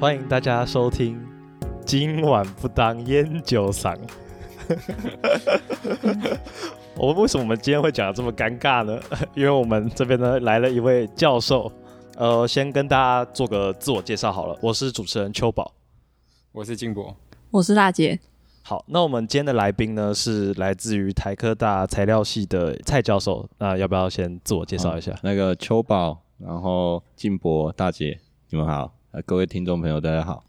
欢迎大家收听。今晚不当烟酒嗓。我们为什么我们今天会讲的这么尴尬呢？因为我们这边呢来了一位教授。呃，先跟大家做个自我介绍好了，我是主持人秋宝，我是金博，我是大姐。好，那我们今天的来宾呢是来自于台科大材料系的蔡教授。那要不要先自我介绍一下？那个秋宝，然后金博大姐，你们好，呃，各位听众朋友，大家好。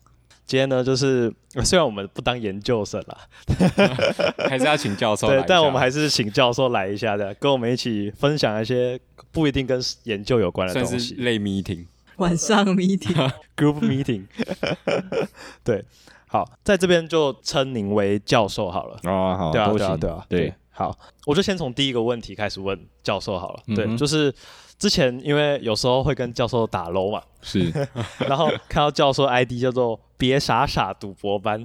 今天呢，就是虽然我们不当研究生了，还是要请教授。对，但我们还是请教授来一下的，跟我们一起分享一些不一定跟研究有关的东西。类 meeting，晚上 meeting，group meeting。对，好，在这边就称您为教授好了。哦，好，对啊，对啊，对啊，对。好，我就先从第一个问题开始问教授好了。对，就是。之前因为有时候会跟教授打楼嘛，是，然后看到教授 ID 叫做“别傻傻赌博班”，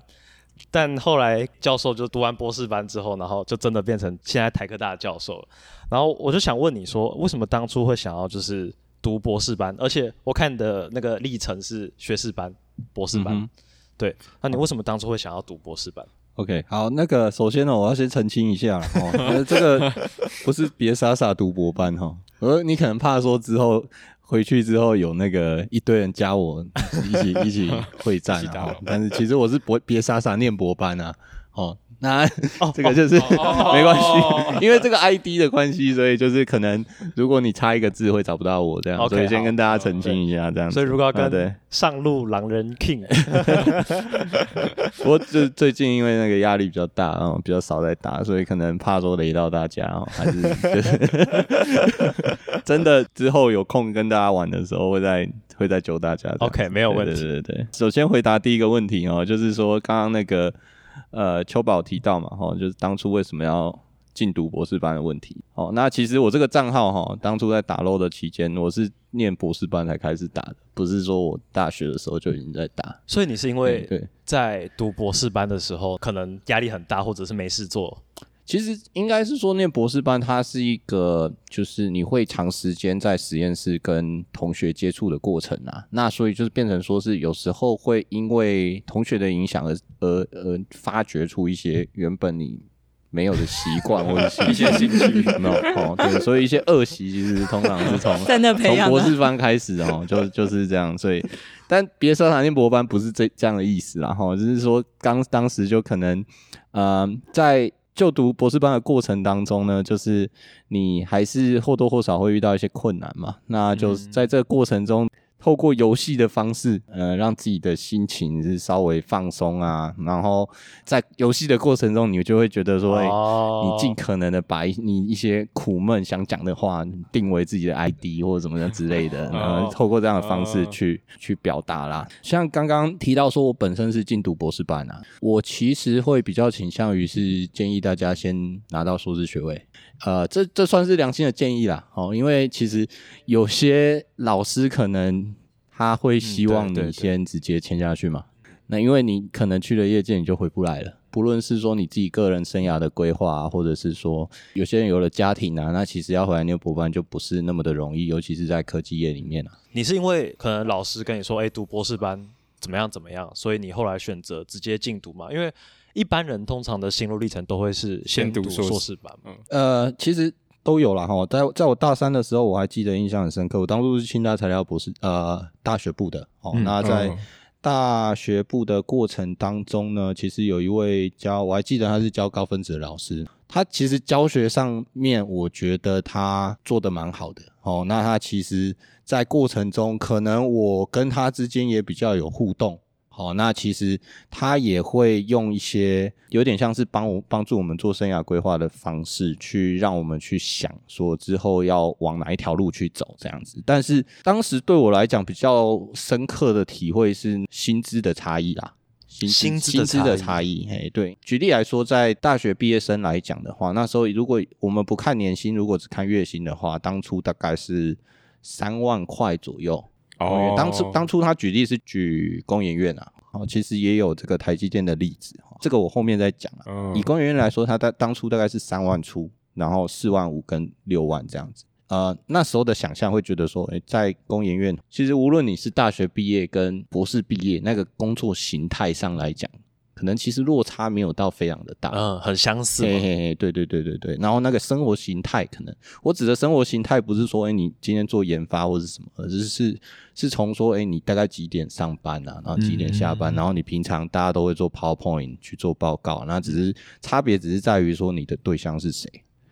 但后来教授就读完博士班之后，然后就真的变成现在台科大的教授了。然后我就想问你说，为什么当初会想要就是读博士班？而且我看你的那个历程是学士班、博士班，对，那你为什么当初会想要读博士班？OK，好，那个首先呢，我要先澄清一下哦，这个不是别傻傻读博班哈。呃，你可能怕说之后回去之后有那个一堆人加我一起一起会战啊，但是其实我是博别傻傻念博班啊，哦。那 这个就是 没关系，因为这个 ID 的关系，所以就是可能如果你差一个字会找不到我这样，所以先跟大家澄清一下这样。所以如果要跟上路狼人 King，不过就最近因为那个压力比较大啊，比较少在打，所以可能怕说雷到大家哦，还是真的之后有空跟大家玩的时候会再会再揪大家。OK，没有问题。对对对，首先回答第一个问题哦，就是说刚刚那个。呃，秋宝提到嘛，哈，就是当初为什么要进读博士班的问题。哦，那其实我这个账号哈，当初在打 LO 的期间，我是念博士班才开始打的，不是说我大学的时候就已经在打。所以你是因为对在读博士班的时候，可能压力很大，或者是没事做。其实应该是说，念博士班它是一个，就是你会长时间在实验室跟同学接触的过程啊。那所以就是变成说是有时候会因为同学的影响而而而发掘出一些原本你没有的习惯或者是一些兴趣，没有哦。对，所以一些恶习其实通常是从 在那培养从博士班开始哦，就就是这样。所以，但别说念博班不是这这样的意思啦，哈，就是说刚当时就可能嗯在。就读博士班的过程当中呢，就是你还是或多或少会遇到一些困难嘛。那就是在这个过程中，透过游戏的方式，呃，让自己的心情是稍微放松啊。然后在游戏的过程中，你就会觉得说，你尽可能的把你一些苦闷想讲的话定为自己的 ID 或者怎么样之类的，然后透过这样的方式去去表达啦。像刚刚提到说，我本身是进读博士班啊，我其实会比较倾向于是建议大家先拿到硕士学位。呃，这这算是良心的建议啦，哦，因为其实有些老师可能他会希望你先直接签下去嘛，那因为你可能去了业界你就回不来了，不论是说你自己个人生涯的规划，或者是说有些人有了家庭啊，那其实要回来念博班就不是那么的容易，尤其是在科技业里面啊。你是因为可能老师跟你说，哎，读博士班怎么样怎么样，所以你后来选择直接进读嘛？因为一般人通常的心路历程都会是先读硕士班，嗯，呃，其实都有了哈。在在我大三的时候，我还记得印象很深刻。我当初是清大材料博士，呃，大学部的。哦，那在大学部的过程当中呢，其实有一位教，我还记得他是教高分子的老师。他其实教学上面，我觉得他做的蛮好的。哦，那他其实在过程中，可能我跟他之间也比较有互动。好，那其实他也会用一些有点像是帮我帮助我们做生涯规划的方式，去让我们去想说之后要往哪一条路去走这样子。但是当时对我来讲比较深刻的体会是薪资的差异啦，薪薪资的差异。嘿，对，举例来说，在大学毕业生来讲的话，那时候如果我们不看年薪，如果只看月薪的话，当初大概是三万块左右。哦，当初当初他举例是举工研院啊，哦，其实也有这个台积电的例子，这个我后面再讲啊。以工研院来说，他在当初大概是三万出，然后四万五跟六万这样子。呃那时候的想象会觉得说，诶，在工研院，其实无论你是大学毕业跟博士毕业，那个工作形态上来讲，可能其实落差没有到非常的大。嗯，很相似嘛。嘿嘿嘿，对对对对对，然后那个生活形态，可能我指的生活形态不是说，哎，你今天做研发或者什么，而是是是从说，哎，你大概几点上班啊，然后几点下班，然后你平常大家都会做 PowerPoint 去做报告，那只是差别只是在于说你的对象是谁。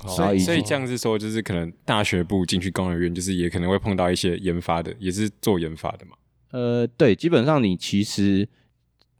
所以所以这样是说，就是可能大学部进去工研院，就是也可能会碰到一些研发的，也是做研发的嘛。呃，对，基本上你其实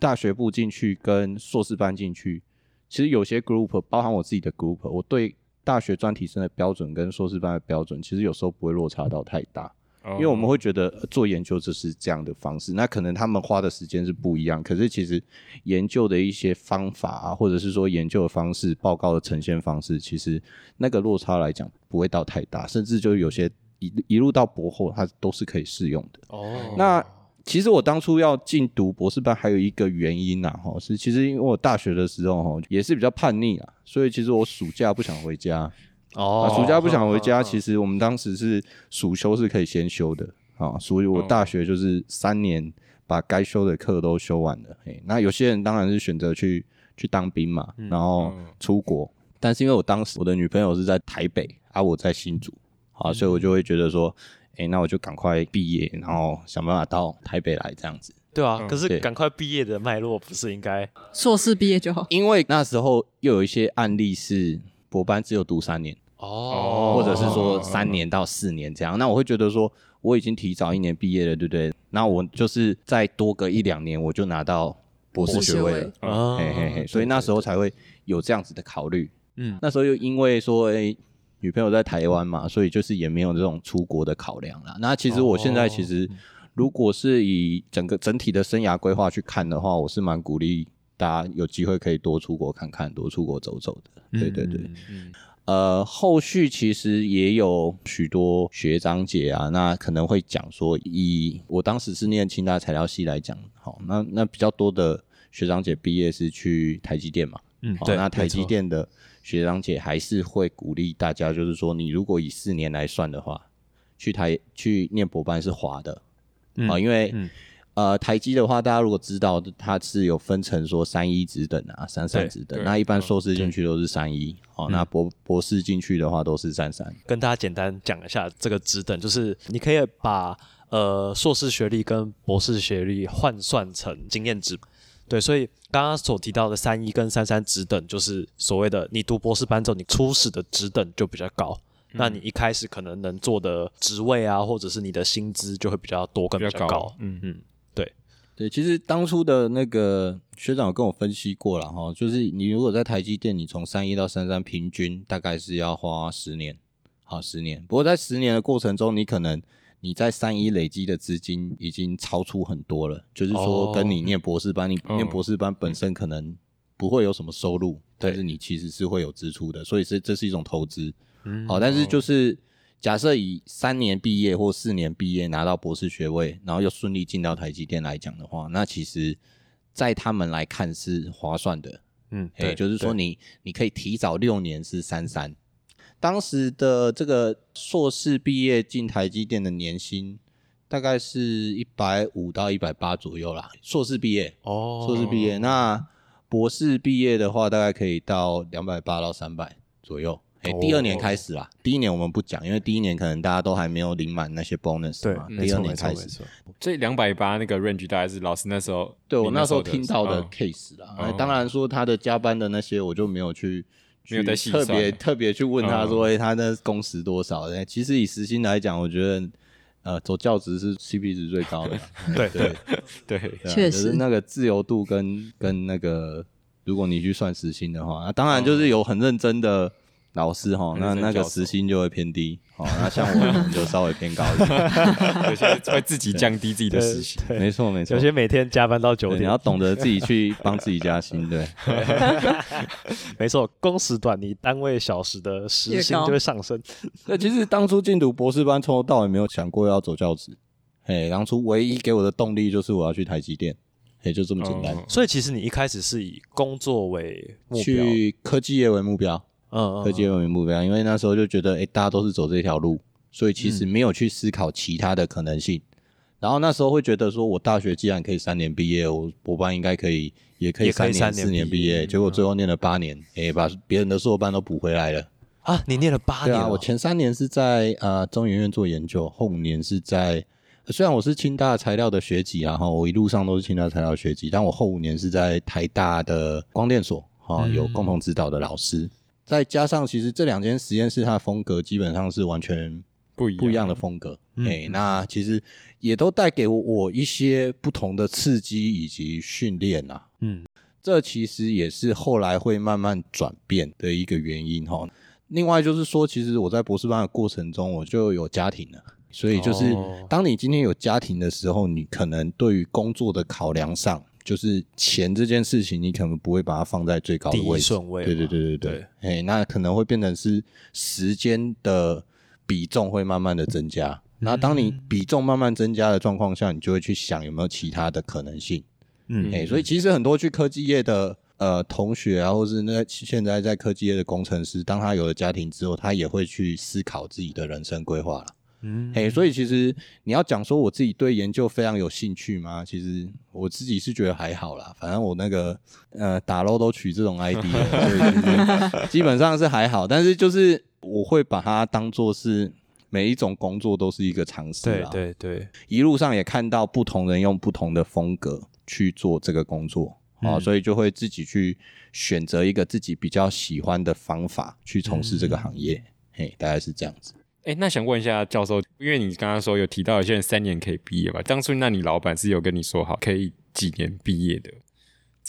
大学部进去跟硕士班进去，其实有些 group 包含我自己的 group，我对大学专题生的标准跟硕士班的标准，其实有时候不会落差到太大。因为我们会觉得做研究就是这样的方式，那可能他们花的时间是不一样，可是其实研究的一些方法啊，或者是说研究的方式、报告的呈现方式，其实那个落差来讲不会到太大，甚至就有些一一路到博后，它都是可以适用的。哦，那其实我当初要进读博士班，还有一个原因呐，哈，是其实因为我大学的时候哈也是比较叛逆啊，所以其实我暑假不想回家。哦，暑假不想回家，其实我们当时是暑修是可以先修的啊，所以我大学就是三年把该修的课都修完了。嘿，那有些人当然是选择去去当兵嘛，然后出国，但是因为我当时我的女朋友是在台北，而我在新竹，啊，所以我就会觉得说，哎，那我就赶快毕业，然后想办法到台北来这样子。对啊，可是赶快毕业的脉络不是应该硕士毕业就好？因为那时候又有一些案例是博班只有读三年。哦，或者是说三年到四年这样，那我会觉得说我已经提早一年毕业了，对不对？那我就是再多个一两年，我就拿到博士学位了，嘿嘿嘿，所以那时候才会有这样子的考虑。嗯，那时候又因为说，哎，女朋友在台湾嘛，所以就是也没有这种出国的考量啦。那其实我现在其实如果是以整个整体的生涯规划去看的话，我是蛮鼓励大家有机会可以多出国看看，多出国走走的。对对对。呃，后续其实也有许多学长姐啊，那可能会讲说，以我当时是念清大材料系来讲，好，那那比较多的学长姐毕业是去台积电嘛，嗯，对，那台积电的学长姐还是会鼓励大家，就是说，你如果以四年来算的话，去台去念博班是划的，啊，因为。呃，台积的话，大家如果知道，它是有分成说三一职等啊，三三职等。那一般硕士进去都是三一，哦，那博博士进去的话都是三三。跟大家简单讲一下这个职等，就是你可以把呃硕士学历跟博士学历换算成经验值。对，所以刚刚所提到的三一跟三三职等，就是所谓的你读博士班之后，你初始的职等就比较高，那你一开始可能能做的职位啊，或者是你的薪资就会比较多，跟比较高。嗯嗯。对，其实当初的那个学长有跟我分析过了哈，就是你如果在台积电，你从三一到三三，平均大概是要花十年，好十年。不过在十年的过程中，你可能你在三一累积的资金已经超出很多了，就是说跟你念博士班，你念博士班本身可能不会有什么收入，但是你其实是会有支出的，所以是这是一种投资。好，但是就是。假设以三年毕业或四年毕业拿到博士学位，然后又顺利进到台积电来讲的话，那其实，在他们来看是划算的。嗯，对，就是说你你可以提早六年是三三。当时的这个硕士毕业进台积电的年薪大概是一百五到一百八左右啦。硕士毕业哦，硕士毕业，那博士毕业的话大概可以到两百八到三百左右。哎，第二年开始啦，第一年我们不讲，因为第一年可能大家都还没有领满那些 bonus 嘛。第二年开始，这两百八那个 range 大概是老师那时候对我那时候听到的 case 啦。当然说他的加班的那些，我就没有去没有在特别特别去问他说，哎，他的工时多少？其实以时薪来讲，我觉得呃，走教职是 CP 值最高的。对 对对，确实那个自由度跟跟那个，如果你去算时薪的话，那当然就是有很认真的。老师哈，那那个时薪就会偏低，哦，那像我就稍微偏高一点，有些会自己降低自己的时薪，没错没错，有些每天加班到九点，你要懂得自己去帮自己加薪，对，没错，工时短，你单位小时的时薪就会上升。那其实当初进读博士班，从头到尾没有想过要走教职，嘿，当初唯一给我的动力就是我要去台积电，也就这么简单。所以其实你一开始是以工作为目标，去科技业为目标。嗯，科技为目标，因为那时候就觉得，哎，大家都是走这条路，所以其实没有去思考其他的可能性。然后那时候会觉得说，我大学既然可以三年毕业，我博班应该可以，也可以也可以三年、四年毕业。结果最后念了八年，诶，把别人的硕班都补回来了。啊，你念了八年、对啊，哦，我前三年是在呃中研院做研究，后五年是在。虽然我是清大材料的学籍啊，哈，我一路上都是清大材料学籍，但我后五年是在台大的光电所，哈，有共同指导的老师。再加上，其实这两间实验室它的风格基本上是完全不一样不一样的风格。哎、那其实也都带给我一些不同的刺激以及训练啊。嗯，这其实也是后来会慢慢转变的一个原因哈。另外就是说，其实我在博士班的过程中，我就有家庭了，所以就是哦当你今天有家庭的时候，你可能对于工作的考量上，就是钱这件事情，你可能不会把它放在最高的位置。顺位嘛，对对对对对，哎，那可能会变成是时间的比重会慢慢的增加。那当你比重慢慢增加的状况下，你就会去想有没有其他的可能性。嗯哎、所以其实很多去科技业的呃同学啊，或是那现在在科技业的工程师，当他有了家庭之后，他也会去思考自己的人生规划了。嗯哎、所以其实你要讲说我自己对研究非常有兴趣吗？其实我自己是觉得还好啦，反正我那个呃打 low 都取这种 ID 了，所以其实 基本上是还好。但是就是我会把它当做是每一种工作都是一个尝试对啊。对对，一路上也看到不同人用不同的风格去做这个工作，啊，嗯所以就会自己去选择一个自己比较喜欢的方法去从事这个行业。嘿，大概是这样子。哎，那想问一下教授，因为你刚刚说有提到有些人三年可以毕业吧？当初那你老板是有跟你说好可以几年毕业的？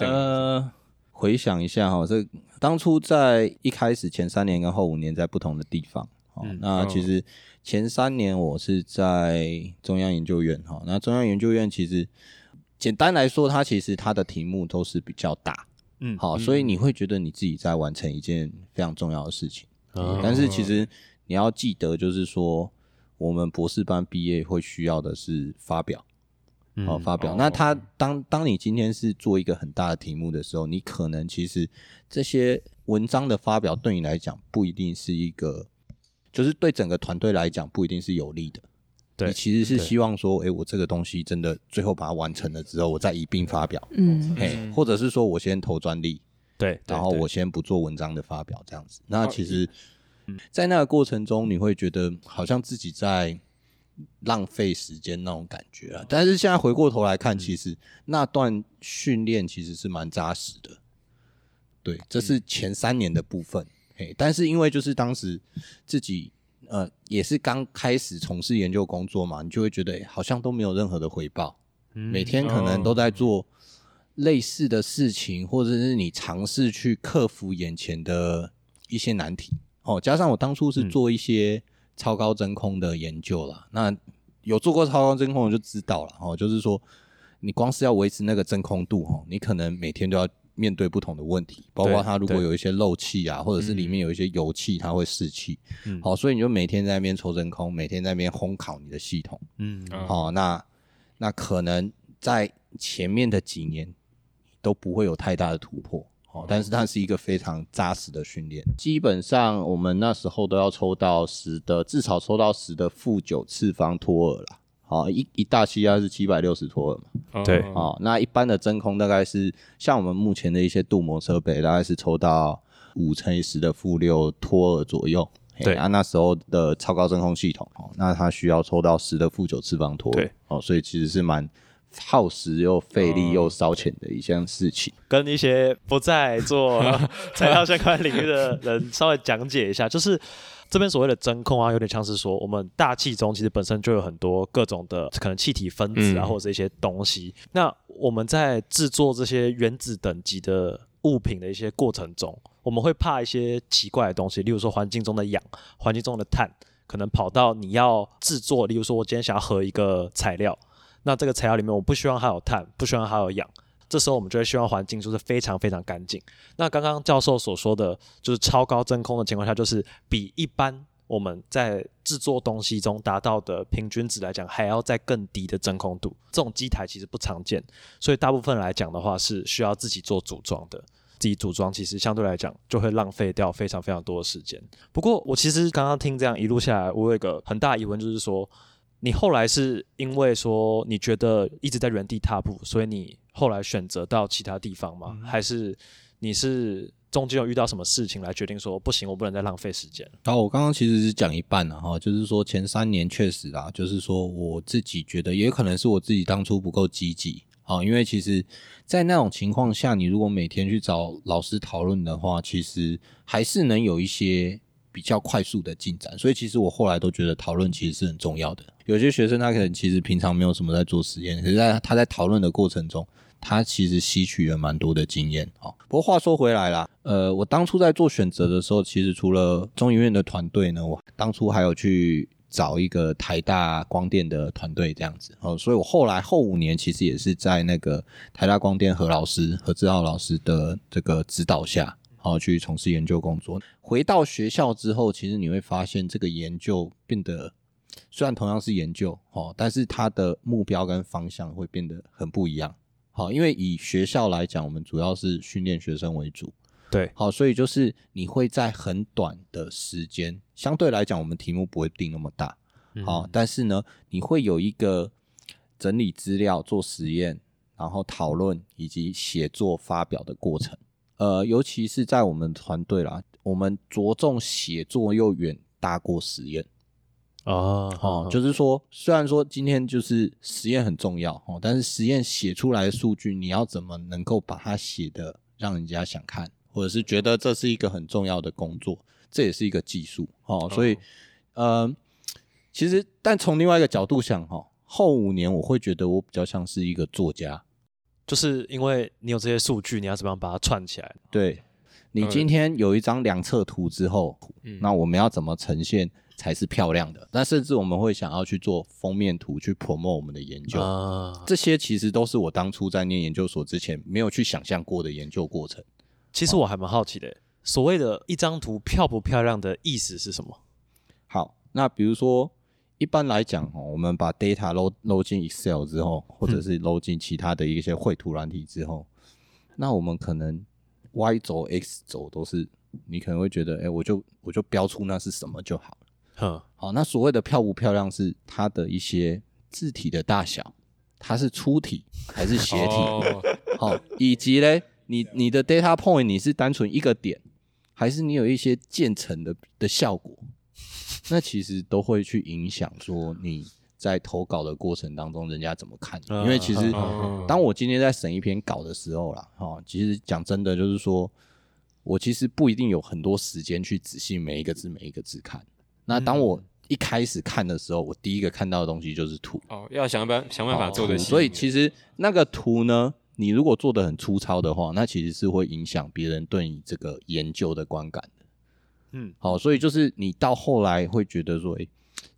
呃，回想一下哈，这当初在一开始前三年跟后五年在不同的地方。哦，嗯那其实前三年我是在中央研究院哈，那中央研究院其实简单来说，它其实它的题目都是比较大，嗯好，所以你会觉得你自己在完成一件非常重要的事情。哦但是其实你要记得，就是说我们博士班毕业会需要的是发表。嗯哦，发表。哦那他当当你今天是做一个很大的题目的时候，你可能其实这些文章的发表对你来讲不一定是一个，就是对整个团队来讲不一定是有利的。对你其实是希望说，诶，我这个东西真的最后把它完成了之后，我再一并发表，嗯嘿，或者是说我先投专利，对，然后我先不做文章的发表，这样子。那哦其实，在那个过程中，你会觉得好像自己在浪费时间那种感觉啊。但是现在回过头来看，其实那段训练其实是蛮扎实的。对，这是前三年的部分。嘿，但是因为就是当时自己呃也是刚开始从事研究工作嘛，你就会觉得、诶好像都没有任何的回报。每天可能都在做类似的事情，或者是你尝试去克服眼前的一些难题。哦，加上我当初是做一些超高真空的研究啦，那有做过超高真空我就知道了。哦，就是说你光是要维持那个真空度，哦，你可能每天都要面对不同的问题，包括它如果有一些漏气啊，或者是里面有一些油气，它会释气。嗯好，所以你就每天在那边抽真空，每天在那边烘烤你的系统。嗯好哦，那那可能在前面的几年都不会有太大的突破。哦，但是它是一个非常扎实的训练。基本上我们那时候都要抽到十的，至少抽到十的负九次方托尔啦。好、一一大气压是七百六十托尔嘛。对哦哦，那一般的真空大概是像我们目前的一些镀膜设备，大概是抽到五乘以十的负六托尔左右。对啊，那时候的超高真空系统，哦，那它需要抽到十的负九次方托尔，对，哦，所以其实是蛮耗时又费力又烧钱的一项事情。跟一些不在做 材料相关领域的人稍微讲解一下，就是这边所谓的真空啊，有点像是说我们大气中其实本身就有很多各种的可能气体分子啊，嗯或者是一些东西。那我们在制作这些原子等级的物品的一些过程中，我们会怕一些奇怪的东西，例如说环境中的氧、环境中的碳，可能跑到你要制作，例如说我今天想要合一个材料，那这个材料里面我不希望它有碳，不希望它有氧。这时候我们就会希望环境就是非常非常干净。那刚刚教授所说的，就是超高真空的情况下，就是比一般我们在制作东西中达到的平均值来讲，还要再更低的真空度。这种机台其实不常见，所以大部分来讲的话是需要自己做组装的。自己组装，其实相对来讲就会浪费掉非常非常多的时间。不过我其实刚刚听这样一路下来，我有一个很大疑问，就是说你后来是因为说你觉得一直在原地踏步，所以你后来选择到其他地方吗？还是你是中间有遇到什么事情来决定说不行，我不能再浪费时间了？然后我刚刚其实是讲一半了哈，就是说前三年确实啊，就是说我自己觉得也可能是我自己当初不够积极啊，因为其实，在那种情况下，你如果每天去找老师讨论的话，其实还是能有一些比较快速的进展。所以其实我后来都觉得讨论其实是很重要的。有些学生他可能其实平常没有什么在做实验，可是在他在讨论的过程中，他其实吸取了蛮多的经验哦。不过话说回来啦，呃，我当初在做选择的时候，其实除了中医院的团队呢，我当初还有去找一个台大光电的团队这样子哦，所以我后来后五年其实也是在那个台大光电何老师何志浩老师的这个指导下，哦去从事研究工作。回到学校之后，其实你会发现这个研究变得。虽然同样是研究，哦，但是它的目标跟方向会变得很不一样。好，因为以学校来讲，我们主要是训练学生为主，对，好，所以就是你会在很短的时间，相对来讲，我们题目不会定那么大，好，但是呢，你会有一个整理资料、做实验，然后讨论以及写作发表的过程。呃，尤其是在我们团队啦，我们着重写作又远大过实验。哦，哦，就是说，虽然说今天就是实验很重要哦，但是实验写出来的数据，你要怎么能够把它写的让人家想看，或者是觉得这是一个很重要的工作，这也是一个技术哦。所以，呃，其实，但从另外一个角度想哈，后五年我会觉得我比较像是一个作家，就是因为你有这些数据，你要怎么样把它串起来？对你今天有一张量测图之后，那我们要怎么呈现？才是漂亮的。那甚至我们会想要去做封面图，去 promote 我们的研究。这些其实都是我当初在念研究所之前没有去想象过的研究过程。其实我还蛮好奇的，所谓的一张图漂不漂亮的意思是什么？好，那比如说一般来讲哦，我们把 data 搂搂进 Excel 之后，或者是搂进其他的一些绘图软体之后，那我们可能 Y 轴、X 轴都是，你可能会觉得，哎，我就我就标出那是什么就好。好，那所谓的漂不漂亮是它的一些字体的大小，它是粗体还是斜体？好，以及嘞，你你的 data point 你是单纯一个点，还是你有一些渐层的的效果？那其实都会去影响说你在投稿的过程当中人家怎么看。因为其实当我今天在审一篇稿的时候啦，哈，其实讲真的就是说我其实不一定有很多时间去仔细每一个字每一个字看。那当我一开始看的时候，我第一个看到的东西就是图。哦，要想办想办法做的。所以其实那个图呢，你如果做的很粗糙的话，那其实是会影响别人对你这个研究的观感的。嗯，好，所以就是你到后来会觉得说，哎，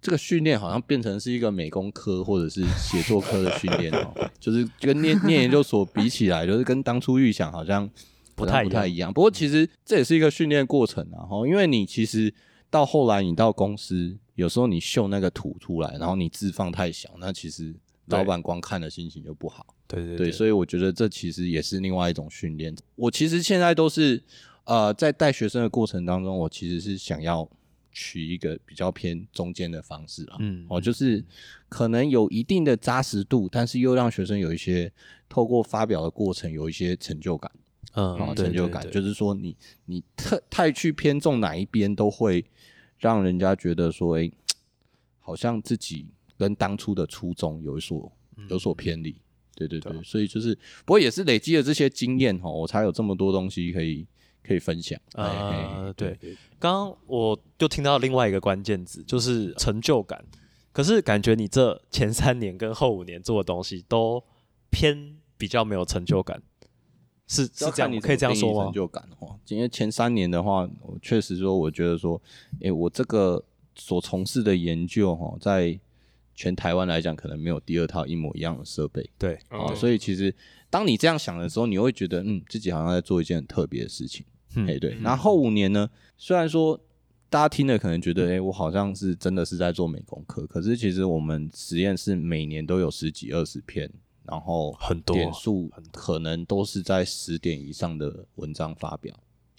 这个训练好像变成是一个美工科或者是写作科的训练哦，就是跟念念研究所比起来，就是跟当初预想好像不太不太一样。不过其实这也是一个训练过程啊，哈，因为你其实。到后来，你到公司，有时候你秀那个图出来，然后你字放太小，那其实老板光看的心情就不好。对对对，所以我觉得这其实也是另外一种训练。我其实现在都是呃，在带学生的过程当中，我其实是想要取一个比较偏中间的方式啊。嗯，哦，就是可能有一定的扎实度，但是又让学生有一些透过发表的过程有一些成就感。嗯，成就感就是说，你你特太去偏重哪一边，都会让人家觉得说，哎，好像自己跟当初的初衷有所有所偏离。对对对，所以就是，不过也是累积了这些经验哈，我才有这么多东西可以可以分享。啊，对，刚刚我就听到另外一个关键字，就是成就感。可是感觉你这前三年跟后五年做的东西，都偏比较没有成就感。是是这样，你可以这样说吗？成就感哈，因为前三年的话，我确实说，我觉得说，诶，我这个所从事的研究哈，在全台湾来讲，可能没有第二套一模一样的设备。对，啊，所以其实当你这样想的时候，你会觉得，嗯，自己好像在做一件很特别的事情。哎，对。然后五年呢，虽然说大家听了可能觉得，哎，我好像是真的是在做美工课，可是其实我们实验室每年都有十几二十篇。然后很多点数可能都是在十点以上的文章发表。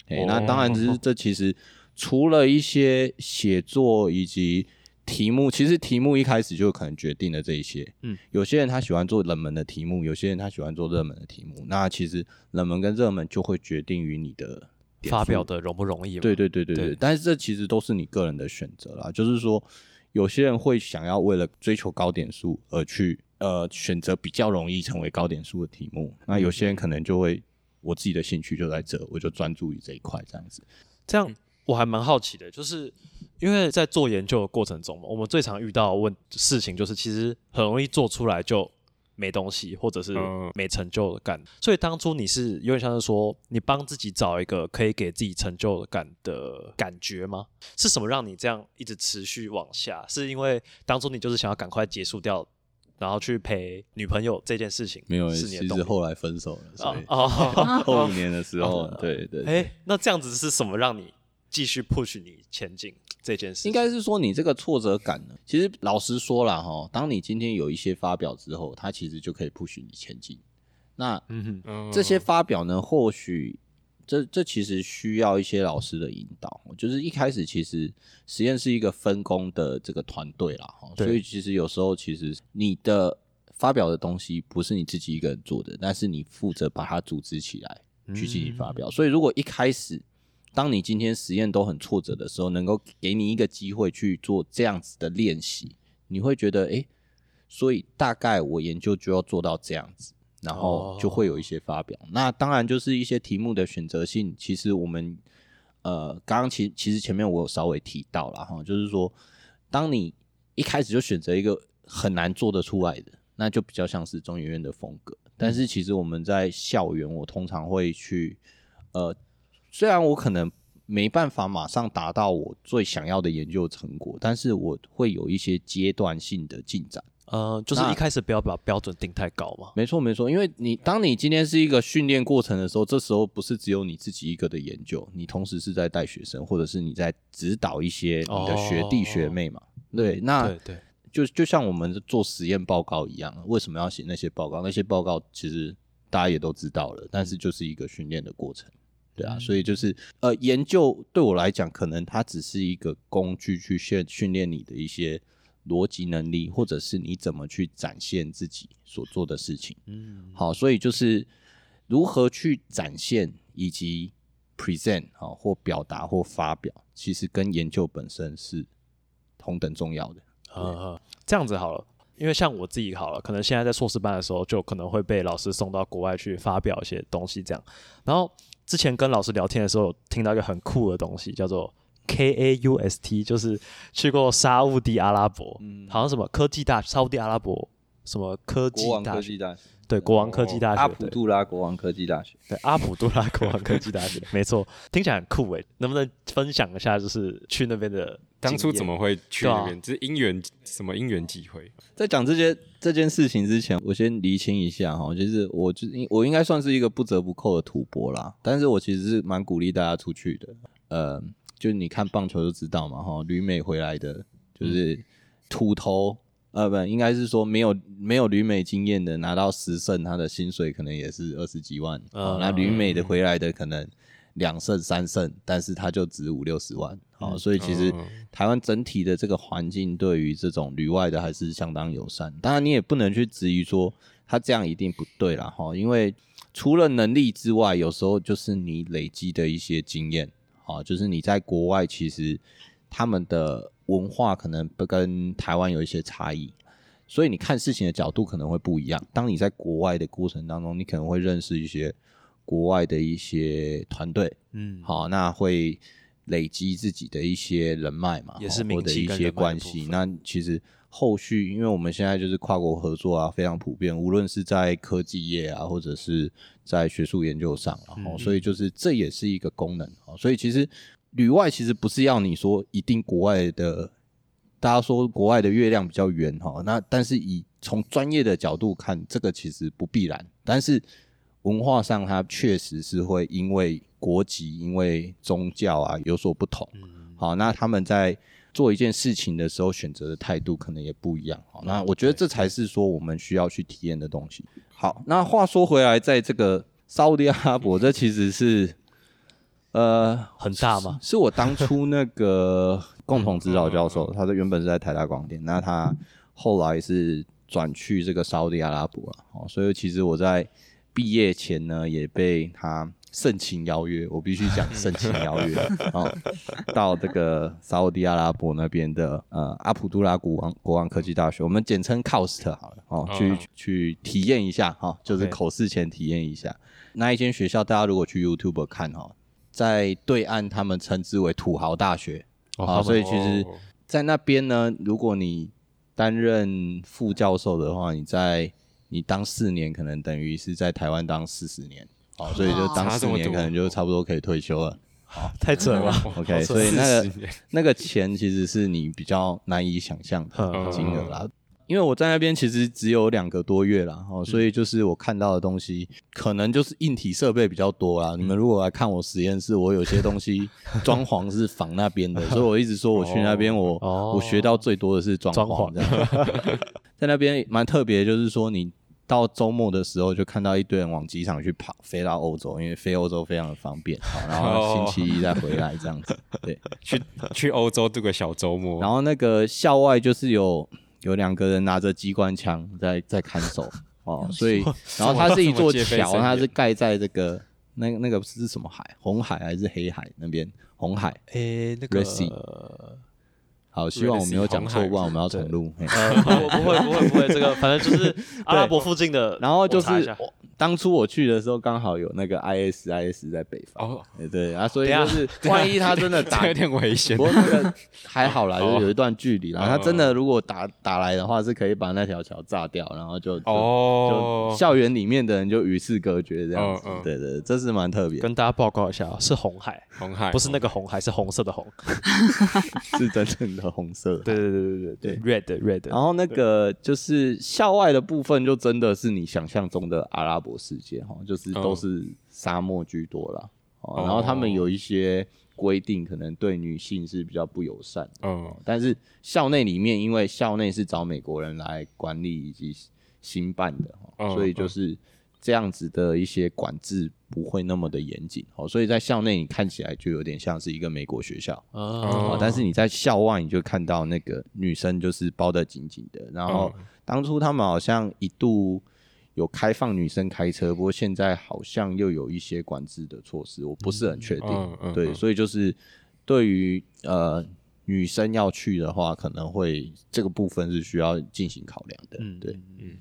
哎、哦那当然，只是这其实除了一些写作以及题目，其实题目一开始就可能决定了这一些。嗯，有些人他喜欢做冷门的题目，有些人他喜欢做热门的题目。那其实冷门跟热门就会决定于你的点发表的容不容易？对对对对对，对但是这其实都是你个人的选择啦。就是说，有些人会想要为了追求高点数而去呃选择比较容易成为高点数的题目，那有些人可能就会我自己的兴趣就在这，我就专注于这一块这样子。这样我还蛮好奇的，就是因为在做研究的过程中嘛，我们最常遇到的问事情就是，其实很容易做出来就没东西，或者是嗯没成就感。所以当初你是有点像是说，你帮自己找一个可以给自己成就感的感觉吗？是什么让你这样一直持续往下？是因为当初你就是想要赶快结束掉，然后去陪女朋友这件事情？没有，其实后来分手了，所以哦哦，后一年的时候，对对，哎、那这样子是什么让你继续 push 你前进这件事？应该是说你这个挫折感呢，其实老实说了哈，当你今天有一些发表之后，它其实就可以 push 你前进。那这些发表呢，或许这这其实需要一些老师的引导。就是一开始其实实验是一个分工的这个团队啦，哈，所以其实有时候其实你的发表的东西不是你自己一个人做的，但是你负责把它组织起来去进行发表。所以如果一开始当你今天实验都很挫折的时候，能够给你一个机会去做这样子的练习，你会觉得诶，所以大概我研究就要做到这样子。然后就会有一些发表。那当然就是一些题目的选择性，其实我们呃刚刚其其实前面我有稍微提到了哈，就是说，当你一开始就选择一个很难做得出来的，那就比较像是中研院的风格。但是其实我们在校园，我通常会去呃，虽然我可能没办法马上达到我最想要的研究成果，但是我会有一些阶段性的进展。呃，就是一开始不要把标准定太高嘛。没错，没错，因为你当你今天是一个训练过程的时候，这时候不是只有你自己一个的研究，你同时是在带学生，或者是你在指导一些你的学弟学妹嘛。对，那对对，就就像我们做实验报告一样，为什么要写那些报告？那些报告其实大家也都知道了，但是就是一个训练的过程。对啊，所以就是呃，研究对我来讲，可能它只是一个工具去训训练你的一些逻辑能力，或者是你怎么去展现自己所做的事情。嗯，好，所以就是如何去展现以及 present 好或表达或发表，其实跟研究本身是同等重要的。啊，这样子好了。因为像我自己好了，可能现在在硕士班的时候，就可能会被老师送到国外去发表一些东西，这样。然后之前跟老师聊天的时候，听到一个很酷的东西，叫做 K A U S T，就是去过沙乌地阿拉伯，嗯。好像什么科技大沙乌地阿拉伯什么科技大学，科技大学，对，国王科技大学，阿普杜拉国王科技大学。对，阿普杜拉国王科技大学，没错，听起来很酷诶，能不能分享一下，就是去那边的当初怎么会去那边？这是因缘什么因缘际会？在讲这些这件事情之前，我先厘清一下哈，就是我就应我应该算是一个不折不扣的土博啦，但是我其实是蛮鼓励大家出去的。呃，就是你看棒球就知道嘛哈，旅美回来的，就是土头，呃，不，应该是说没有没有旅美经验的拿到十胜，他的薪水可能也是二十几万。哦嗯那旅美的回来的可能两胜三胜，但是他就值五六十万。好、所以其实嗯台湾整体的这个环境对于这种旅外的还是相当友善。当然，你也不能去质疑说他这样一定不对啦，哈，因为除了能力之外，有时候就是你累积的一些经验，好，就是你在国外其实他们的文化可能不跟台湾有一些差异。所以你看事情的角度可能会不一样。当你在国外的过程当中，你可能会认识一些国外的一些团队，嗯，好，那会累积自己的一些人脉嘛，也是齁或者一些关系。那其实后续，因为我们现在就是跨国合作啊，非常普遍，无论是在科技业啊，或者是在学术研究上啊，嗯齁所以就是这也是一个功能啊。所以其实旅外其实不是要你说一定国外的。大家说国外的月亮比较圆哈，那但是以从专业的角度看，这个其实不必然。但是文化上，它确实是会因为国籍、因为宗教啊有所不同。好，那他们在做一件事情的时候选择的态度可能也不一样。好，那我觉得这才是说我们需要去体验的东西。好，那话说回来，在这个沙特阿拉伯，这其实是呃很大吗？是我当初那个共同指导教授，他的原本是在台大广电，那他后来是转去这个沙特阿拉伯了。哦，所以其实我在毕业前呢，也被他盛情邀约，我必须讲盛情邀约。哦，到这个沙特阿拉伯那边的呃阿卜杜拉国王国王科技大学，我们简称 COST 好了。哦，去去体验一下哈，就是口试前体验一下。那一间学校，大家如果去 YouTube 看哈，在对岸他们称之为土豪大学啊，所以其实哦在那边呢，如果你担任副教授的话，你在你当四年，可能等于是在台湾当四十年，哦，所以就当四年，可能就差不多可以退休了。太扯了。OK，所以那个那个钱其实是你比较难以想象的嗯金额啦。因为我在那边其实只有两个多月啦，哦，所以就是我看到的东西，可能就是硬体设备比较多啦。你们如果来看我实验室，我有些东西 装潢是仿那边的，所以我一直说我去那边我，哦我学到最多的是装装潢。在那边蛮特别，就是说你到周末的时候就看到一堆人往机场去跑，飞到欧洲，因为飞欧洲非常的方便，好，然后星期一再回来这样子，对。去去欧洲度个小周末，然后那个校外就是有有两个人拿着机关枪在在看守 哦，所以然后它是一座桥，它是盖在这个那个那个是什么海？红海还是黑海那边？红海。诶，那个好，希望我没有讲错不然我们要重录。嘿 呃，不不会不会不会，这个反正就是 阿拉伯附近的，然后就是当初我去的时候，刚好有那个 IS IS 在北方，哦，对对啊，所以就是万一他真的 打有点危险不。过那个还好啦，就是有一段距离啦。哦他真的如果打打来的话，是可以把那条桥炸掉，然后就就哦就，校园里面的人就与世隔绝这样子嗯。嗯对对，对这是蛮特别，跟大家报告一下哦，是红海，红海不是那个红海，是红色的红。是真正的红色。对对对对对对，red red。然后那个就是校外的部分，就真的是你想象中的阿拉伯世界哈，就是都是沙漠居多啦。哦，然后他们有一些规定，可能对女性是比较不友善的。嗯但是校内里面，因为校内是找美国人来管理以及新办的，所以就是这样子的一些管制不会那么的严谨，哦，所以在校内你看起来就有点像是一个美国学校，啊，哦，但是你在校外你就看到那个女生就是包得紧紧的，然后当初他们好像一度有开放女生开车，不过现在好像又有一些管制的措施，我不是很确定。对，嗯嗯嗯所以就是对于呃女生要去的话，可能会这个部分是需要进行考量的。嗯对，嗯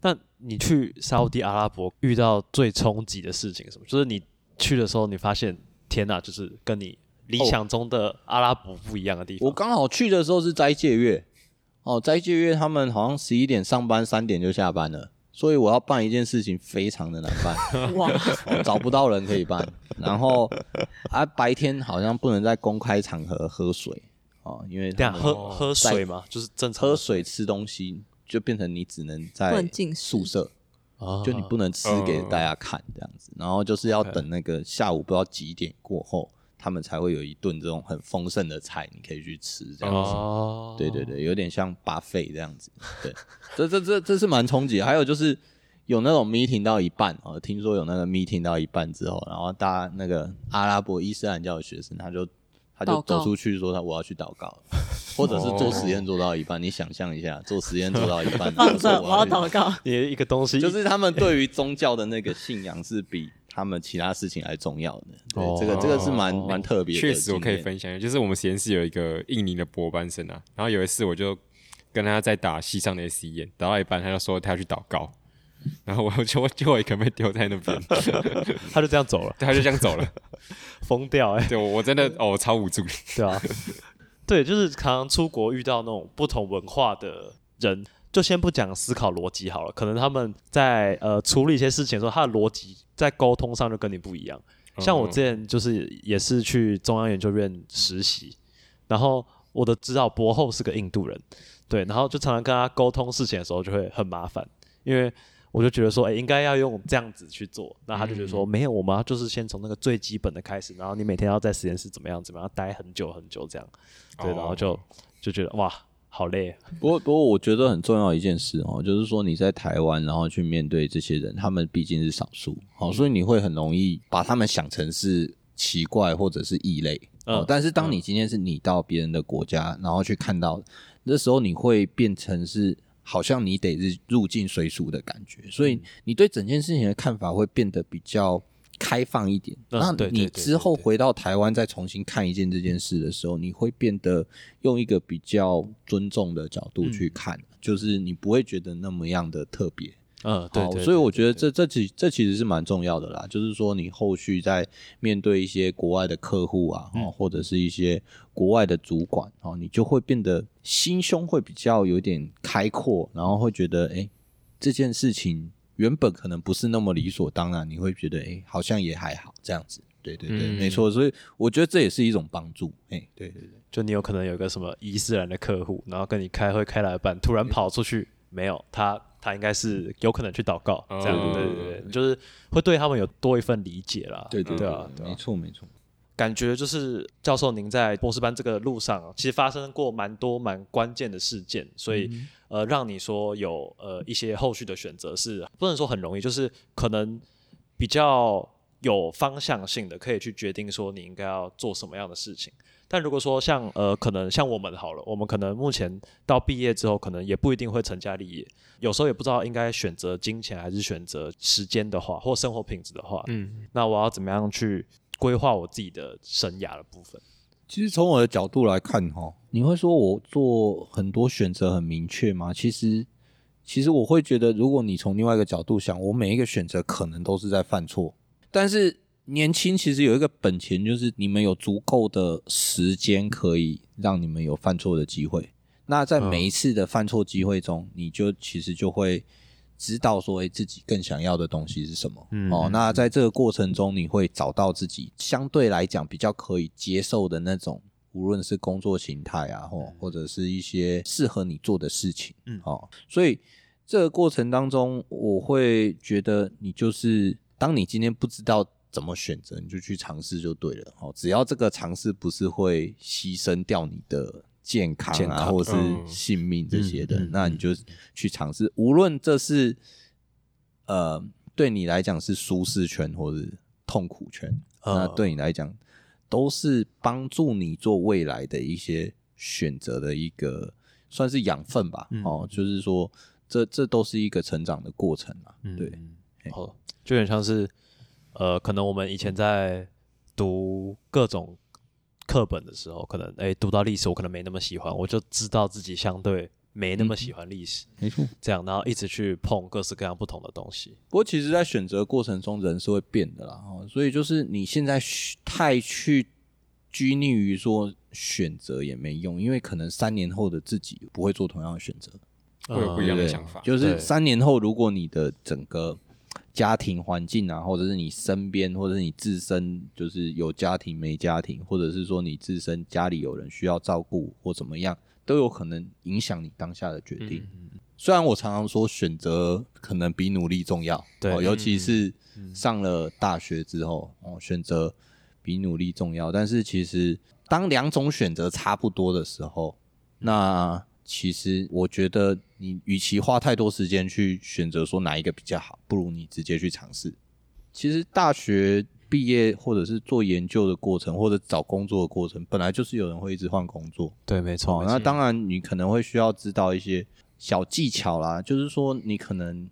那你去沙地阿拉伯遇到最冲击的事情是什么？就是你去的时候，你发现天哪，就是跟你理想中的阿拉伯不一样的地方。我刚好去的时候是斋戒月，哦，斋戒月他们好像十一点上班，三点就下班了。所以我要办一件事情非常的难办，哇，哦找不到人可以办。然后啊，白天好像不能在公开场合喝水哦，因为这样喝喝水嘛？就是正常喝水吃东西就变成你只能在宿舍，啊就你不能吃给大家看这样子，然后就是要等那个下午不知道几点过后，他们才会有一顿这种很丰盛的菜，你可以去吃这样子。哦，对对对，有点像巴费这样子。对，这这这这是蛮冲击的。还有就是有那种 meeting 到一半哦，听说有那个 meeting 到一半之后，然后大家那个阿拉伯伊斯兰教的学生，他就他就走出去说他我要去祷告，或者是做实验做到一半，你想象一下，做实验做到一半，放然后说着，我要祷告。你一个东西就是他们对于宗教的那个信仰是比他们其他事情还重要的。对，哦这个这个是蛮蛮特别的。确实，我可以。分享一下，就是我们实验室有一个印尼的博班生啊，然后有一次我就跟他在打西上的 S 验，打到一半他就说他要去祷告，然后我就就我一个人被丢在那边，他就这样走了，对 他就这样走了，疯掉哎、对我我真的哦我超无助，对啊，对，就是常常出国遇到那种不同文化的人，就先不讲思考逻辑好了，可能他们在呃处理一些事情的时候，他的逻辑在沟通上就跟你不一样。像我之前就是也是去中央研究院实习，然后我的指导博后是个印度人，对，然后就常常跟他沟通事情的时候就会很麻烦，因为我就觉得说，哎、应该要用这样子去做。那他就觉得说，没有，我们要就是先从那个最基本的开始，然后你每天要在实验室怎么样怎么样待很久很久这样，对，然后就就觉得哇，好累啊，不过，不过我觉得很重要一件事哦，就是说你在台湾，然后去面对这些人，他们毕竟是少数，好、所以你会很容易把他们想成是奇怪或者是异类。哦嗯，但是当你今天是你到别人的国家，然后去看到，那时候你会变成是好像你得是入境随俗的感觉，所以你对整件事情的看法会变得比较开放一点。嗯那你之后回到台湾再重新看一件这件事的时候，你会变得用一个比较尊重的角度去看，就是你不会觉得那么样的特别。嗯，对所以我觉得这这其这其实是蛮重要的啦，就是说你后续在面对一些国外的客户啊，或者是一些国外的主管哦，你就会变得心胸会比较有点开阔，然后会觉得哎，诶这件事情原本可能不是那么理所当然，你会觉得哎，诶好像也还好这样子。对对对，嗯没错，所以我觉得这也是一种帮助。哎，对对对，就你有可能有个什么伊斯兰的客户，然后跟你开会开了一半，突然跑出去，没有他，他应该是有可能去祷告，这样，哦对对对，就是会对他们有多一份理解啦，对对对啊，对没啊，错没错。感觉就是教授您在博士班这个路上，其实发生过蛮多蛮关键的事件，所以、呃，让你说有呃一些后续的选择是不能说很容易，就是可能比较有方向性的，可以去决定说你应该要做什么样的事情。但如果说像呃，可能像我们好了，我们可能目前到毕业之后，可能也不一定会成家立业，有时候也不知道应该选择金钱还是选择时间的话，或生活品质的话，嗯，那我要怎么样去规划我自己的生涯的部分？其实从我的角度来看，哈，你会说我做很多选择很明确吗？其实，其实我会觉得，如果你从另外一个角度想，我每一个选择可能都是在犯错。但是年轻其实有一个本钱，就是你们有足够的时间可以让你们有犯错的机会。那在每一次的犯错机会中，你就其实就会知道说，哎、自己更想要的东西是什么。嗯哦，那在这个过程中，你会找到自己相对来讲比较可以接受的那种，无论是工作形态啊，或或者是一些适合你做的事情。嗯哦，所以这个过程当中，我会觉得你就是，当你今天不知道怎么选择，你就去尝试就对了。哦，只要这个尝试不是会牺牲掉你的健康啊，健康或是嗯。性命这些的，那你就去尝试，无论这是呃对你来讲是舒适圈或是痛苦圈，嗯。那对你来讲都是帮助你做未来的一些选择的一个算是养分吧。嗯哦，就是说这这都是一个成长的过程啊。对，哦，就有点像是呃，可能我们以前在读各种课本的时候，可能哎读到历史，我可能没那么喜欢，我就知道自己相对没那么喜欢历史，没错。这样，然后一直去碰各式各样不同的东西。不过其实，在选择过程中，人是会变的啦。哦，所以就是你现在太去拘泥于说选择也没用，因为可能三年后的自己不会做同样的选择。会有不一样的想法。就是三年后，如果你的整个家庭环境啊，或者是你身边，或者是你自身就是有家庭没家庭，或者是说你自身家里有人需要照顾或怎么样，都有可能影响你当下的决定。嗯虽然我常常说选择可能比努力重要，对哦尤其是上了大学之后，哦，选择比努力重要。但是其实当两种选择差不多的时候，那其实我觉得你与其花太多时间去选择说哪一个比较好，不如你直接去尝试。其实大学毕业或者是做研究的过程，或者找工作的过程，本来就是有人会一直换工作。对，没错，哦，那当然你可能会需要知道一些小技巧啦，就是说你可能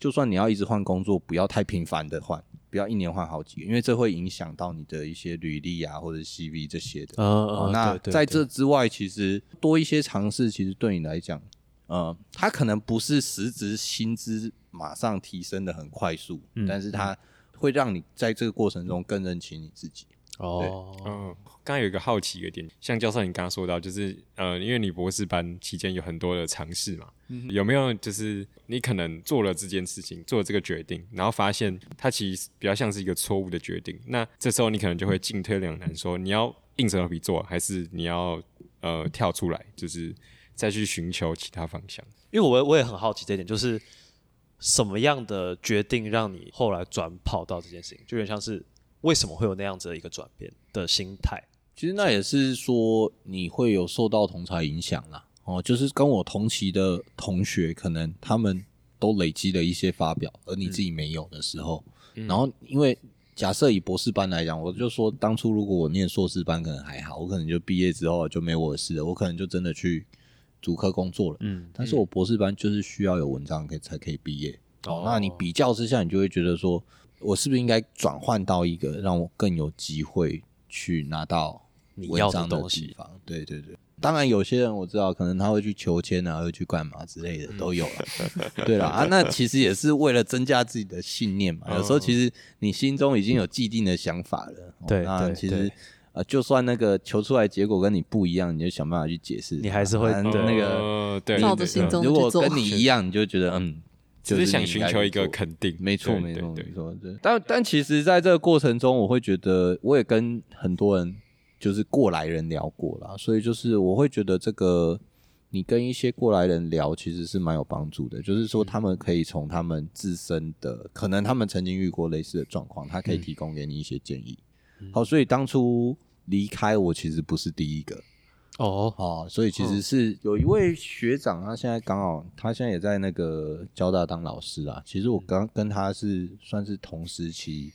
就算你要一直换工作，不要太频繁的换，不要一年换好几个，因为这会影响到你的一些履历啊或者 CV 这些的。哦哦，嗯，那在这之外，其实多一些尝试，其实对你来讲，呃，它可能不是实质薪资马上提升的很快速，嗯但是它会让你在这个过程中更认清你自己。哦，嗯，刚刚有一个好奇一个点，像教授你刚刚说到，就是呃，因为你博士班期间有很多的尝试嘛，有没有就是你可能做了这件事情，做了这个决定，然后发现它其实比较像是一个错误的决定，那这时候你可能就会进退两难，说你要硬着头皮做，还是你要呃跳出来，就是再去寻求其他方向。因为我我也很好奇这一点，就是什么样的决定让你后来转跑到这件事情？就有点像是为什么会有那样子的一个转变的心态？其实那也是说你会有受到同才影响啦。哦，就是跟我同期的同学，可能他们都累积了一些发表，而你自己没有的时候，然后因为假设以博士班来讲，我就说当初如果我念硕士班可能还好，我可能就毕业之后就没我的事了，我可能就真的去主科工作了。嗯，但是我博士班就是需要有文章可以才可以毕业。哦那你比较之下，你就会觉得说，我是不是应该转换到一个让我更有机会去拿到你要的文章的东西地方？对对对。当然，有些人我知道，可能他会去求签啊，会去干嘛之类的，都有了。对了啊，那其实也是为了增加自己的信念嘛。有时候其实你心中已经有既定的想法了。哦对那对对其实呃，就算那个求出来结果跟你不一样，你就想办法去解释。你还是会啊对那个呃对，对照着心中如果跟你一样，你就觉得嗯，只就是想寻求一个肯定，没错，没错，没错。对，但但其实，在这个过程中，我会觉得，我也跟很多人就是过来人聊过啦，所以就是我会觉得这个你跟一些过来人聊，其实是蛮有帮助的。就是说，他们可以从他们自身的，可能他们曾经遇过类似的状况，他可以提供给你一些建议。好，所以当初离开我其实不是第一个，哦，哦，所以其实是有一位学长，他现在刚好，他现在也在那个交大当老师啊。其实我刚跟他是算是同时期，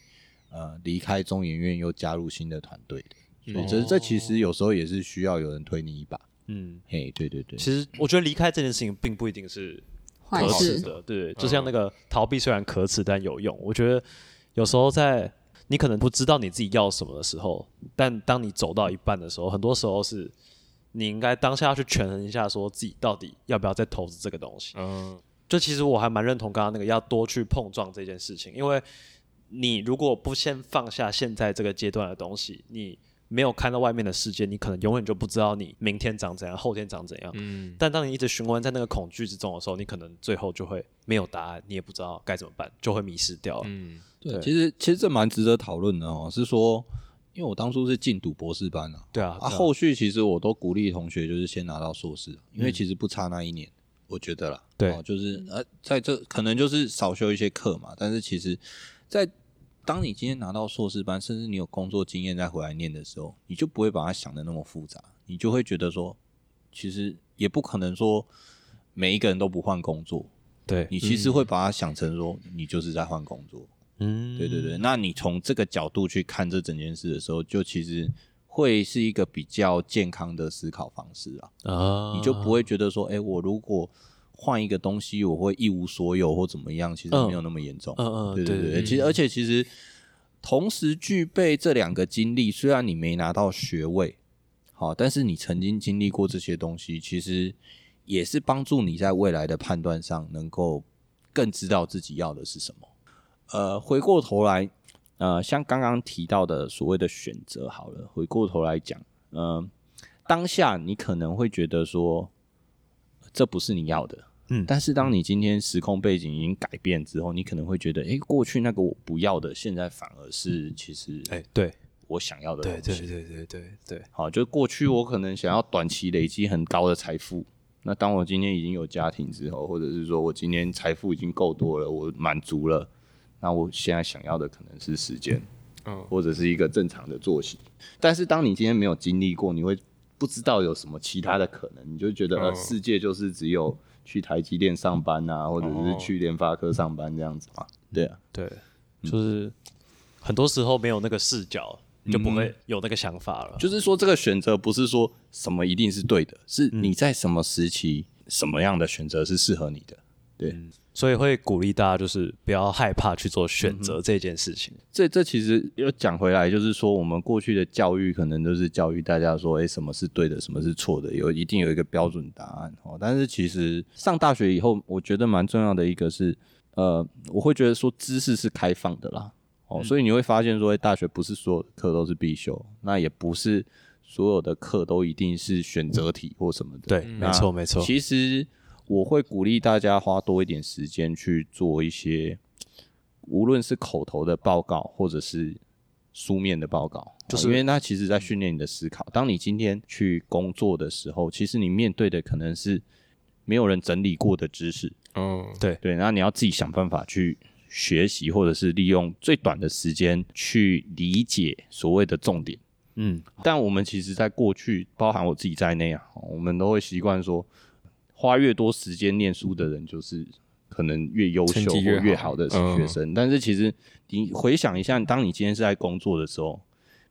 呃，离开中研院又加入新的团队的，所以这这其实有时候也是需要有人推你一把。嗯，嘿，对对对，其实我觉得离开这件事情并不一定是可坏事耻的，对，就像那个逃避虽然可耻但有用。我觉得有时候在你可能不知道你自己要什么的时候，但当你走到一半的时候，很多时候是你应该当下要去权衡一下，说自己到底要不要再投资这个东西。嗯，就其实我还蛮认同刚刚那个要多去碰撞这件事情，因为你如果不先放下现在这个阶段的东西，你没有看到外面的世界，你可能永远就不知道你明天长怎样，后天长怎样。嗯，但当你一直循环在那个恐惧之中的时候，你可能最后就会没有答案，你也不知道该怎么办，就会迷失掉了。嗯，对，对其实其实这蛮值得讨论的哦。是说，因为我当初是进读博士班啊，对啊，啊，后续其实我都鼓励同学就是先拿到硕士，因为其实不差那一年，我觉得啦。对哦，就是呃，在这可能就是少修一些课嘛，但是其实，在当你今天拿到硕士班，甚至你有工作经验再回来念的时候，你就不会把它想的那么复杂，你就会觉得说，其实也不可能说每一个人都不换工作，对，你其实会把它想成说，你就是在换工作。嗯，对对对，那你从这个角度去看这整件事的时候，就其实会是一个比较健康的思考方式啊，啊，你就不会觉得说，哎、我如果换一个东西，我会一无所有或怎么样，其实没有那么严重。嗯嗯，对对对对，其实而且其实同时具备这两个经历，虽然你没拿到学位，好，但是你曾经经历过这些东西，其实也是帮助你在未来的判断上能够更知道自己要的是什么。呃，回过头来，呃，像刚刚提到的所谓的选择，好了，回过头来讲，嗯、当下你可能会觉得说，这不是你要的，嗯但是当你今天时空背景已经改变之后，你可能会觉得，诶，过去那个我不要的，现在反而是其实哎，对我想要的对东西。对对对对对，好，就过去我可能想要短期累积很高的财富，那当我今天已经有家庭之后，或者是说我今天财富已经够多了，我满足了，那我现在想要的可能是时间，嗯或者是一个正常的作息。但是当你今天没有经历过，你会不知道有什么其他的可能，你就觉得呃，嗯世界就是只有去台积电上班啊，或者是去联发科上班这样子嘛？对啊，对，就是很多时候没有那个视角，你就不嗯会有那个想法了。就是说这个选择不是说什么一定是对的，是你在什么时期、什么样的选择是适合你的。对，所以会鼓励大家就是不要害怕去做选嗯择这件事情。这这其实又讲回来，就是说我们过去的教育可能都是教育大家说，诶，什么是对的，什么是错的，有一定有一个标准答案哦。但是其实上大学以后，我觉得蛮重要的一个是，呃，我会觉得说知识是开放的啦，哦，所以你会发现说，诶大学不是所有的课都是必修，那也不是所有的课都一定是选择题或什么的。对，没错没错。其实我会鼓励大家花多一点时间去做一些，无论是口头的报告或者是书面的报告，就是因为它其实在训练你的思考。当你今天去工作的时候，其实你面对的可能是没有人整理过的知识，嗯，对对，那你要自己想办法去学习，或者是利用最短的时间去理解所谓的重点。嗯，但我们其实，在过去，包含我自己在内啊，我们都会习惯说，花越多时间念书的人，就是可能越优秀或越好的学生。但是其实你回想一下，当你今天是在工作的时候，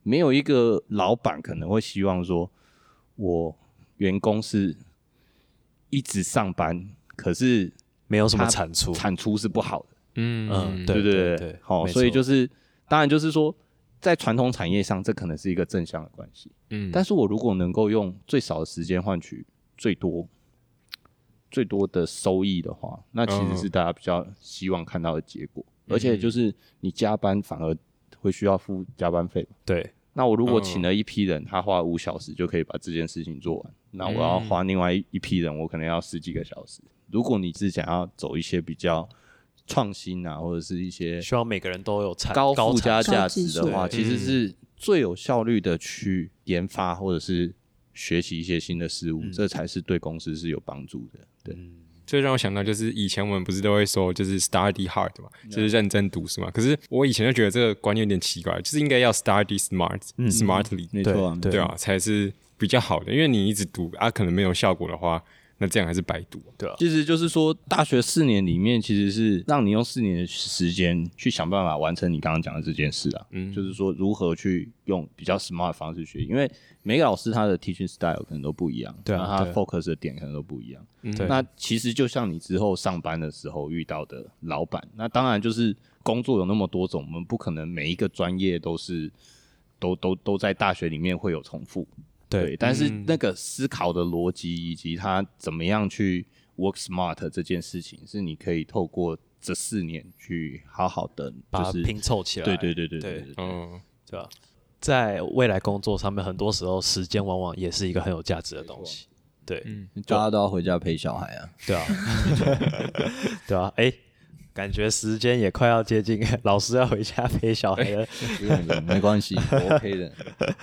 没有一个老板可能会希望说，我员工是一直上班，可是没有什么产出，产出是不好的。嗯嗯对对对对，好，所以就是当然就是说，在传统产业上，这可能是一个正向的关系。嗯，但是我如果能够用最少的时间换取最多最多的收益的话，那其实是大家比较希望看到的结果。而且就是你加班反而会需要付加班费嘛。对，那我如果请了一批人，他花五小时就可以把这件事情做完，那我要花另外一批人，我可能要十几个小时。如果你是想要走一些比较创新啊，或者是一些希望每个人都有产高附加价值的话，其实是最有效率的去研发或者是学习一些新的事物，这才是对公司是有帮助的。对，这让我想到，就是以前我们不是都会说，就是 study hard 嘛，就是认真读书嘛。可是我以前就觉得这个观念有点奇怪，就是应该要 study smart，smartly，没错对啊，才是比较好的。因为你一直读啊，可能没有效果的话，那这样还是白读。其实就是说，大学四年里面，其实是让你用四年的时间去想办法完成你刚刚讲的这件事啊。嗯，就是说如何去用比较 smart 的方式学，因为每个老师他的 teaching style 可能都不一样，对啊那他 focus 的点可能都不一样。嗯那其实就像你之后上班的时候遇到的老板，那当然就是工作有那么多种，我们不可能每一个专业都是都都都在大学里面会有重复。对但是那个思考的逻辑以及他怎么样去 work smart 这件事情，是你可以透过这四年去好好的把它就是拼凑起来。对对对对对嗯，对吧？在未来工作上面，很多时候时间往往也是一个很有价值的东西。对，大家都要回家陪小孩啊。对啊，对啊，哎，感觉时间也快要接近，老师要回家陪小孩了。不用的，没关系我，OK 的。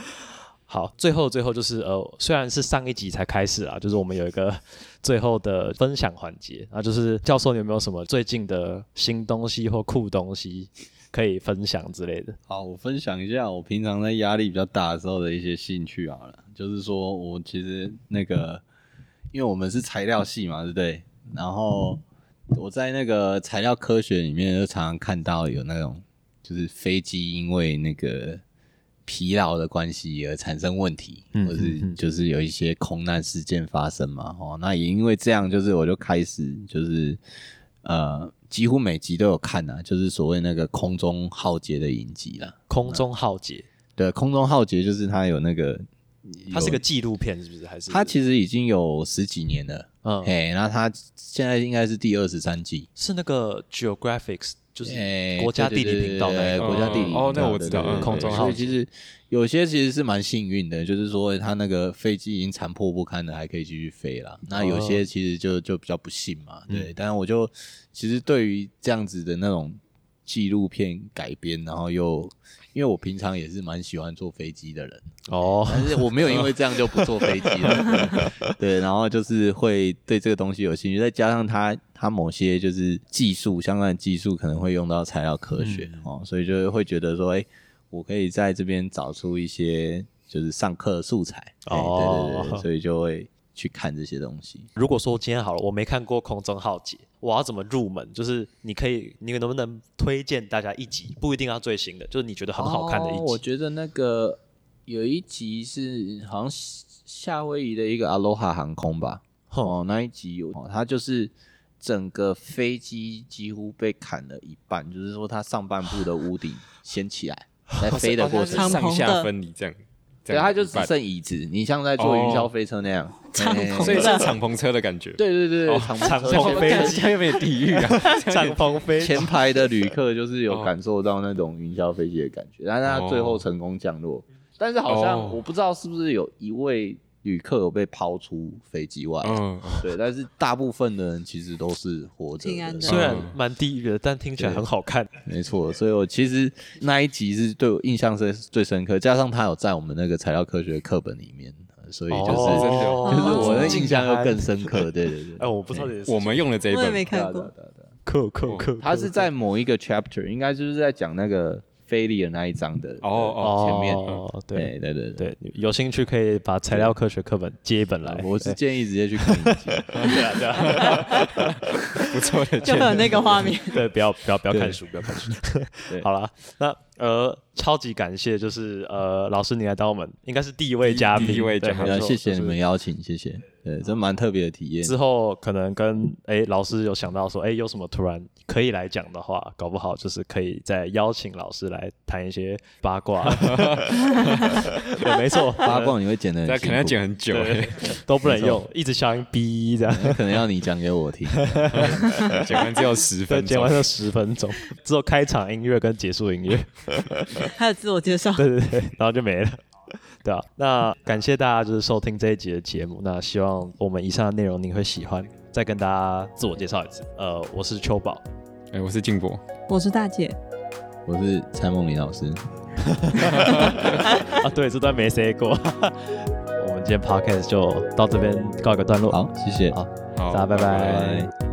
好，最后最后就是呃，虽然是上一集才开始啊，就是我们有一个 最后的分享环节，那就是教授你有没有什么最近的新东西或酷东西可以分享之类的？好，我分享一下我平常在压力比较大的时候的一些兴趣好了。就是说我其实那个，因为我们是材料系嘛，对不对？然后我在那个材料科学里面，就常常看到有那种，就是飞机因为那个疲劳的关系而产生问题，嗯或是就是有一些空难事件发生嘛。哦，那也因为这样，就是我就开始就是呃，几乎每集都有看啊，就是所谓那个空中浩劫的影集啦。空中浩劫，对，空中浩劫就是它有那个，它是个有纪录片是不是？还是它其实已经有十几年了，嗯嘿，那它现在应该是第二十三季，是那个 Geographics，就是哎国家地理频道那对对对个国家地理频道哦那我知道空中浩劫所以其实有些其实是蛮幸运的，就是说他那个飞机已经残破不堪了，还可以继续飞啦。那有些其实就就比较不幸嘛，对。但是我就其实对于这样子的那种纪录片改编，然后又因为我平常也是蛮喜欢坐飞机的人，哦，但是我没有因为这样就不坐飞机了，对，然后就是会对这个东西有兴趣，再加上它它某些就是技术相关的技术可能会用到材料科学、哦，所以就会觉得说，哎、我可以在这边找出一些就是上课的素材，哎哦对对对，所以就会去看这些东西。如果说今天好了，我没看过《空中浩劫》，我要怎么入门？就是你可以，你能不能推荐大家一集？不一定要最新的，就是你觉得很好看的一集。哦我觉得那个有一集是好像夏夏威夷的一个 Aloha 航空吧，哼哦，那一集有，哦它就是整个飞机几乎被砍了一半，就是说它上半部的屋顶掀起来，在 飞的过程中，上下分离这样，这对，样它就只剩椅子，你像在坐云霄飞车那样，敞篷所以是敞篷车的感觉。对对对敞敞篷篷飞机 这样有点地狱啊！敞篷飞前排的旅客就是有感受到那种云霄飞机的感觉，但是他最后成功降落，但是好像哦我不知道是不是有一位旅客有被抛出飞机外，嗯，对，但是大部分的人其实都是活着平安的。虽然蛮地狱的，但听起来很好看。没错，所以我其实那一集是对我印象是最深刻，加上他有在我们那个材料科学课本里面，所以就是、就是我的印象又更深刻。对对对，哎，我不知道我们用了这一我也没本，看过。克克克，他是在某一个 chapter，应该就是在讲那个菲利的那一章的哦哦前面。哦，对对对对对，有兴趣可以把材料科学课本借一本来。我是建议直接去看一下。对啊对啊，不错的就会有那个画面。对，不要不要不要看书，不要看书。对好了，那呃，超级感谢，就是呃，老师你来当我们应该是第一位嘉宾，第一位嘉宾谢谢你们邀请，谢谢。对，真蛮特别的体验。之后可能跟哎老师有想到说，哎有什么突然可以来讲的话，搞不好就是可以再邀请老师来谈一些八卦。对，没错，八卦你会剪的，那可能要剪，很久都不能用，一直消音哔这样。可能要你讲给我听。剪完只有十，分钟剪完。就十分钟，只有开场音乐跟结束音乐。还有自我介绍，对对对，然后就没了。对啊，那感谢大家就是收听这一集的节目，那希望我们以上的内容您会喜欢。再跟大家自我介绍一次，呃，我是秋宝，哎，我是静博，我是大姐，我是蔡梦林老师，啊，对，这段没 say 过。我们今天 podcast 就到这边告一个段落，好，谢谢，好好，大家拜。拜拜。